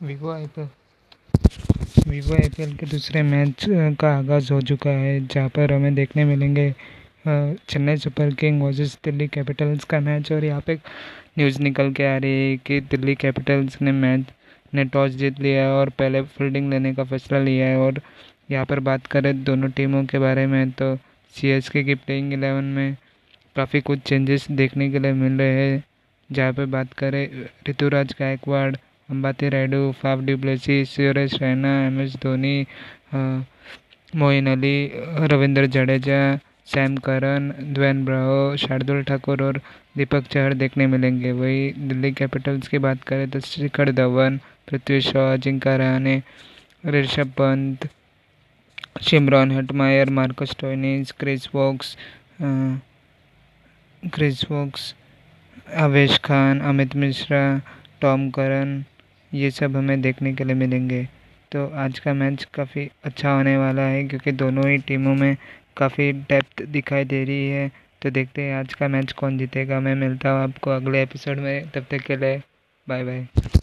Vivo I P Vivo I P L के दूसरे match का आगाज़ हो चुका है, जहाँ पर हमें देखने मिलेंगे Chennai super king versus Delhi capitals का मैच और यहाँ पे न्यूज़ निकल के आ रही है कि दिल्ली कैपिटल्स ने मैच ने टॉस जीत लिया है और पहले फील्डिंग लेने का फैसला लिया है और यहाँ पर बात करें दोनों टीमों के बारे में तो सी एस के की प्लेइंग एलेवन में काफ़ी कुछ चेंजेस देखने के लिए मिल रहे हैं। जहाँ पे बात करें Ruturaj Gaikwad Ambati Rayudu Faf du Plessis Suresh Raina M S Dhoni Moeen Ali Ravindra Jadeja Sam Curran Dwayne Bravo Shardul Thakur और दीपक चहर देखने मिलेंगे। वही दिल्ली कैपिटल्स की बात करें तो Shikhar Dhawan, Prithvi Shaw Ajinkya Rahane Rishabh Pant, Shimron Hetmyer, Marcus Stoinis Chris Woakes Chris Woakes Avesh Khan, Amit Mishra, Tom Curran ये सब हमें देखने के लिए मिलेंगे। तो आज का मैच काफ़ी अच्छा होने वाला है, क्योंकि दोनों ही टीमों में काफ़ी डेप्थ दिखाई दे रही है। तो देखते हैं आज का मैच कौन जीतेगा। मैं मिलता हूँ आपको अगले एपिसोड में। तब तक के लिए बाय बाय